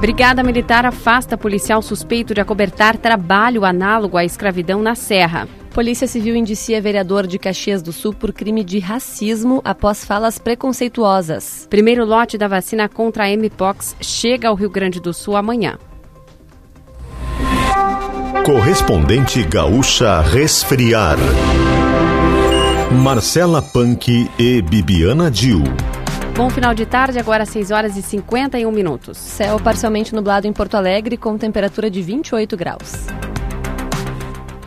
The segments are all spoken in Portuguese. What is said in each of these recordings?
Brigada Militar afasta policial suspeito de acobertar trabalho análogo à escravidão na Serra. Polícia Civil indicia vereador de Caxias do Sul por crime de racismo após falas preconceituosas. Primeiro lote da vacina contra a Mpox chega ao Rio Grande do Sul amanhã. Correspondente gaúcha resfriar. Marcela Punk e Bibiana Dil. Bom final de tarde, agora 6 horas e 51 minutos. Céu parcialmente nublado em Porto Alegre, com temperatura de 28 graus.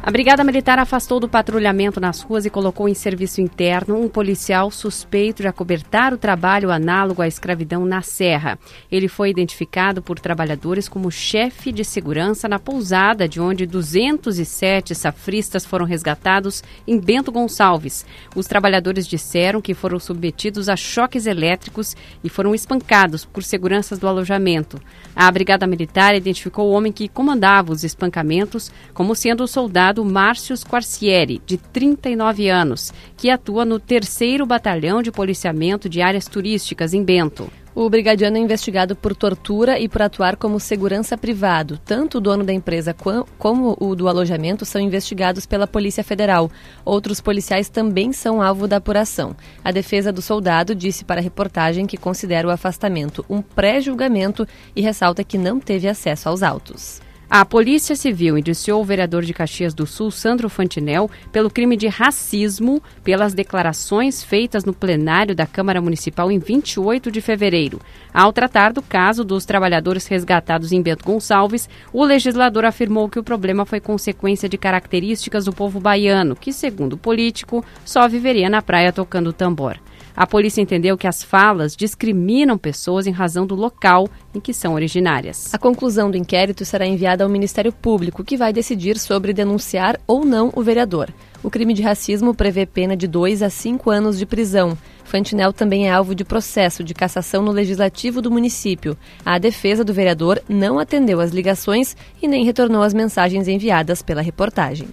A Brigada Militar afastou do patrulhamento nas ruas e colocou em serviço interno um policial suspeito de acobertar o trabalho análogo à escravidão na Serra. Ele foi identificado por trabalhadores como chefe de segurança na pousada de onde 207 safristas foram resgatados em Bento Gonçalves. Os trabalhadores disseram que foram submetidos a choques elétricos e foram espancados por seguranças do alojamento. A Brigada Militar identificou o homem que comandava os espancamentos como sendo o soldado soldado Márcio Quarcieri, de 39 anos, que atua no 3 Batalhão de Policiamento de Áreas Turísticas em Bento. O brigadiano é investigado por tortura e por atuar como segurança privado. Tanto o dono da empresa como o do alojamento são investigados pela Polícia Federal. Outros policiais também são alvo da apuração. A defesa do soldado disse para a reportagem que considera o afastamento um pré-julgamento e ressalta que não teve acesso aos autos. A Polícia Civil indiciou o vereador de Caxias do Sul, Sandro Fantinel, pelo crime de racismo pelas declarações feitas no plenário da Câmara Municipal em 28 de fevereiro. Ao tratar do caso dos trabalhadores resgatados em Bento Gonçalves, o legislador afirmou que o problema foi consequência de características do povo baiano, que, segundo o político, só viveria na praia tocando tambor. A polícia entendeu que as falas discriminam pessoas em razão do local em que são originárias. A conclusão do inquérito será enviada ao Ministério Público, que vai decidir sobre denunciar ou não o vereador. O crime de racismo prevê pena de 2 a 5 anos de prisão. Fantinel também é alvo de processo de cassação no legislativo do município. A defesa do vereador não atendeu às ligações e nem retornou às mensagens enviadas pela reportagem.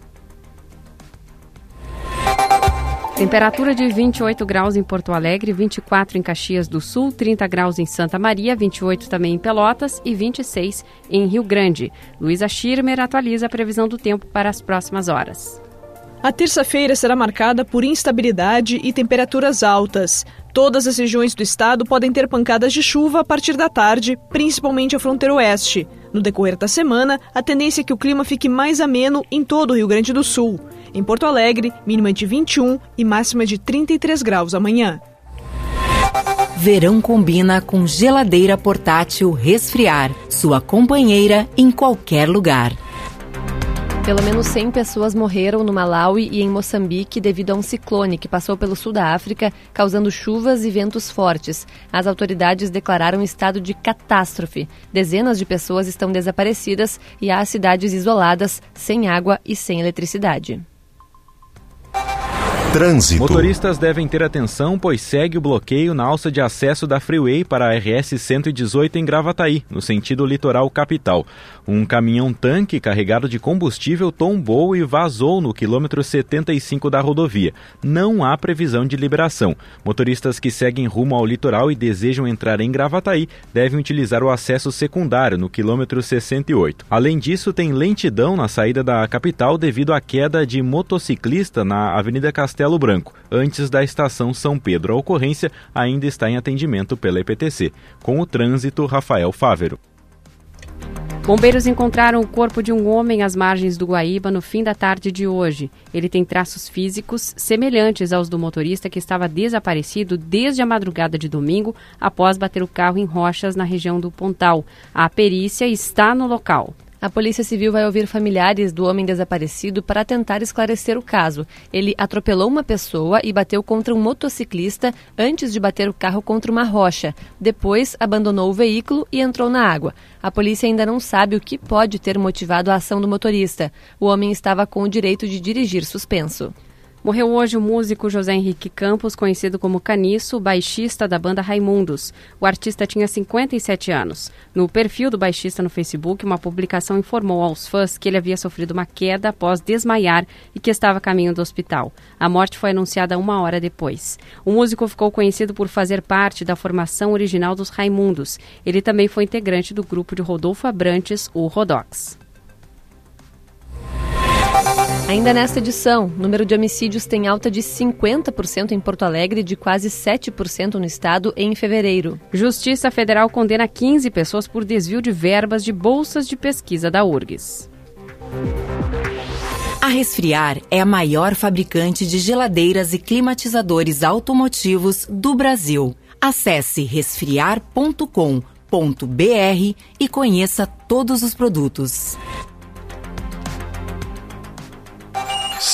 Temperatura de 28 graus em Porto Alegre, 24 em Caxias do Sul, 30 graus em Santa Maria, 28 também em Pelotas e 26 em Rio Grande. Luísa Schirmer atualiza a previsão do tempo para as próximas horas. A terça-feira será marcada por instabilidade e temperaturas altas. Todas as regiões do estado podem ter pancadas de chuva a partir da tarde, principalmente a fronteira oeste. No decorrer da semana, a tendência é que o clima fique mais ameno em todo o Rio Grande do Sul. Em Porto Alegre, mínima de 21 e máxima de 33 graus amanhã. Verão combina com geladeira portátil resfriar, sua companheira em qualquer lugar. Pelo menos 100 pessoas morreram no Malawi e em Moçambique devido a um ciclone que passou pelo sul da África, causando chuvas e ventos fortes. As autoridades declararam estado de catástrofe. Dezenas de pessoas estão desaparecidas e há cidades isoladas, sem água e sem eletricidade. Trânsito. Motoristas devem ter atenção, pois segue o bloqueio na alça de acesso da Freeway para a RS 118 em Gravataí, no sentido litoral capital. Um caminhão-tanque carregado de combustível tombou e vazou no quilômetro 75 da rodovia. Não há previsão de liberação. Motoristas que seguem rumo ao litoral e desejam entrar em Gravataí devem utilizar o acesso secundário no quilômetro 68. Além disso, tem lentidão na saída da capital devido à queda de motociclista na Avenida Castelo Castelo Branco, antes da estação São Pedro. A ocorrência ainda está em atendimento pela EPTC. Com o trânsito, Rafael Fávero. Bombeiros encontraram o corpo de um homem às margens do Guaíba no fim da tarde de hoje. Ele tem traços físicos semelhantes aos do motorista que estava desaparecido desde a madrugada de domingo após bater o carro em rochas na região do Pontal. A perícia está no local. A Polícia Civil vai ouvir familiares do homem desaparecido para tentar esclarecer o caso. Ele atropelou uma pessoa e bateu contra um motociclista antes de bater o carro contra uma rocha. Depois, abandonou o veículo e entrou na água. A polícia ainda não sabe o que pode ter motivado a ação do motorista. O homem estava com o direito de dirigir suspenso. Morreu hoje o músico José Henrique Campos, conhecido como Caniço, baixista da banda Raimundos. O artista tinha 57 anos. No perfil do baixista no Facebook, uma publicação informou aos fãs que ele havia sofrido uma queda após desmaiar e que estava a caminho do hospital. A morte foi anunciada uma hora depois. O músico ficou conhecido por fazer parte da formação original dos Raimundos. Ele também foi integrante do grupo de Rodolfo Abrantes, o Rodox. Ainda nesta edição, o número de homicídios tem alta de 50% em Porto Alegre e de quase 7% no estado em fevereiro. Justiça Federal condena 15 pessoas por desvio de verbas de bolsas de pesquisa da URGS. A Resfriar é a maior fabricante de geladeiras e climatizadores automotivos do Brasil. Acesse resfriar.com.br e conheça todos os produtos.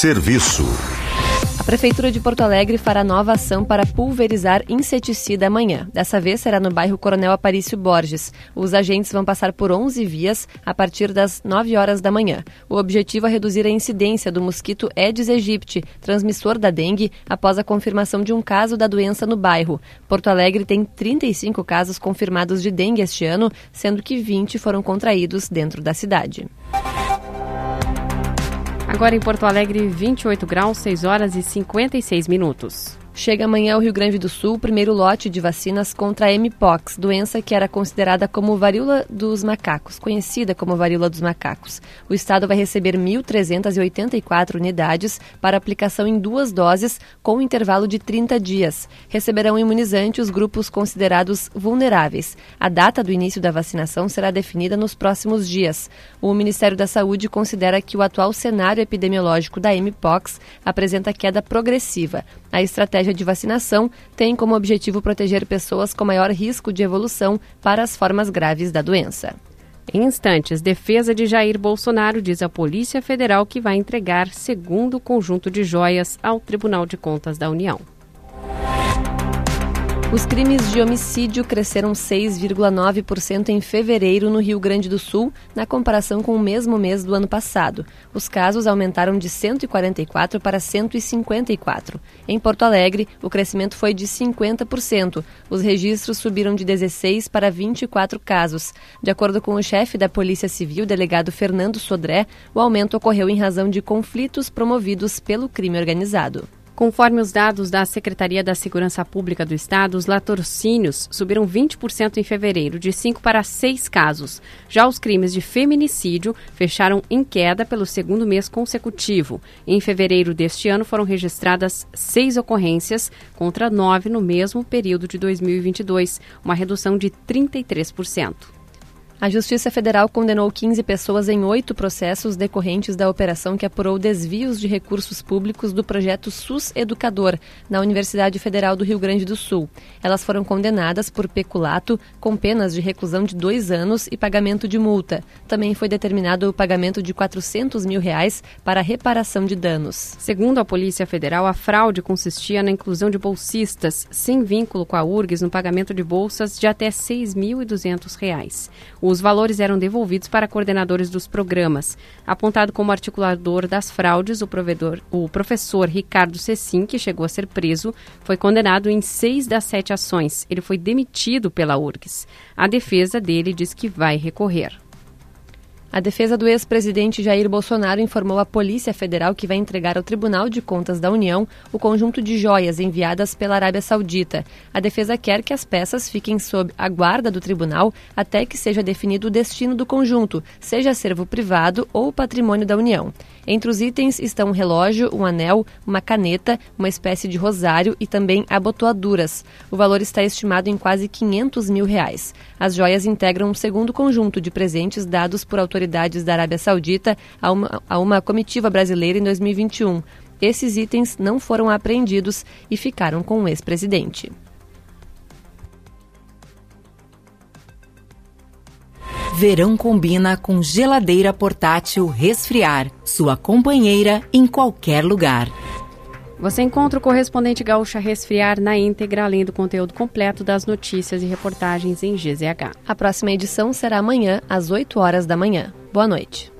Serviço. A Prefeitura de Porto Alegre fará nova ação para pulverizar inseticida amanhã. Dessa vez será no bairro Coronel Aparício Borges. Os agentes vão passar por 11 vias a partir das 9 horas da manhã. O objetivo é reduzir a incidência do mosquito Aedes aegypti, transmissor da dengue, após a confirmação de um caso da doença no bairro. Porto Alegre tem 35 casos confirmados de dengue este ano, sendo que 20 foram contraídos dentro da cidade. Agora em Porto Alegre, 28 graus, 6 horas e 56 minutos. Chega amanhã ao Rio Grande do Sul o primeiro lote de vacinas contra a Mpox, doença que era considerada como varíola dos macacos, conhecida como varíola dos macacos. O estado vai receber 1.384 unidades para aplicação em duas doses, com um intervalo de 30 dias. Receberão imunizante os grupos considerados vulneráveis. A data do início da vacinação será definida nos próximos dias. O Ministério da Saúde considera que o atual cenário epidemiológico da Mpox apresenta queda progressiva. A estratégia de vacinação tem como objetivo proteger pessoas com maior risco de evolução para as formas graves da doença. Em instantes, defesa de Jair Bolsonaro diz à Polícia Federal que vai entregar segundo conjunto de joias ao Tribunal de Contas da União. Os crimes de homicídio cresceram 6,9% em fevereiro no Rio Grande do Sul, na comparação com o mesmo mês do ano passado. Os casos aumentaram de 144 para 154. Em Porto Alegre, o crescimento foi de 50%. Os registros subiram de 16 para 24 casos. De acordo com o chefe da Polícia Civil, delegado Fernando Sodré, o aumento ocorreu em razão de conflitos promovidos pelo crime organizado. Conforme os dados da Secretaria da Segurança Pública do Estado, os latrocínios subiram 20% em fevereiro, de 5 para 6 casos. Já os crimes de feminicídio fecharam em queda pelo segundo mês consecutivo. Em fevereiro deste ano foram registradas seis ocorrências contra nove no mesmo período de 2022, uma redução de 33%. A Justiça Federal condenou 15 pessoas em oito processos decorrentes da operação que apurou desvios de recursos públicos do projeto SUS Educador, na Universidade Federal do Rio Grande do Sul. Elas foram condenadas por peculato, com penas de reclusão de dois anos e pagamento de multa. Também foi determinado o pagamento de 400 mil reais para reparação de danos. Segundo a Polícia Federal, a fraude consistia na inclusão de bolsistas sem vínculo com a URGS no pagamento de bolsas de até R$ 6.200. Os valores eram devolvidos para coordenadores dos programas. Apontado como articulador das fraudes, o, provedor, o professor Ricardo Cecim, que chegou a ser preso, foi condenado em seis das sete ações. Ele foi demitido pela URGS. A defesa dele diz que vai recorrer. A defesa do ex-presidente Jair Bolsonaro informou à Polícia Federal que vai entregar ao Tribunal de Contas da União o conjunto de joias enviadas pela Arábia Saudita. A defesa quer que as peças fiquem sob a guarda do tribunal até que seja definido o destino do conjunto, seja acervo privado ou patrimônio da União. Entre os itens estão um relógio, um anel, uma caneta, uma espécie de rosário e também abotoaduras. O valor está estimado em quase 500 mil reais. As joias integram um segundo conjunto de presentes dados por autoridades autoridades da Arábia Saudita a uma, a uma comitiva brasileira em 2021. Esses itens não foram apreendidos e ficaram com o ex-presidente. Verão combina com geladeira portátil resfriar, sua companheira em qualquer lugar. Você encontra o correspondente Gaúcha Resfriar na íntegra, além do conteúdo completo das notícias e reportagens em GZH. A próxima edição será amanhã, às 8 horas da manhã. Boa noite.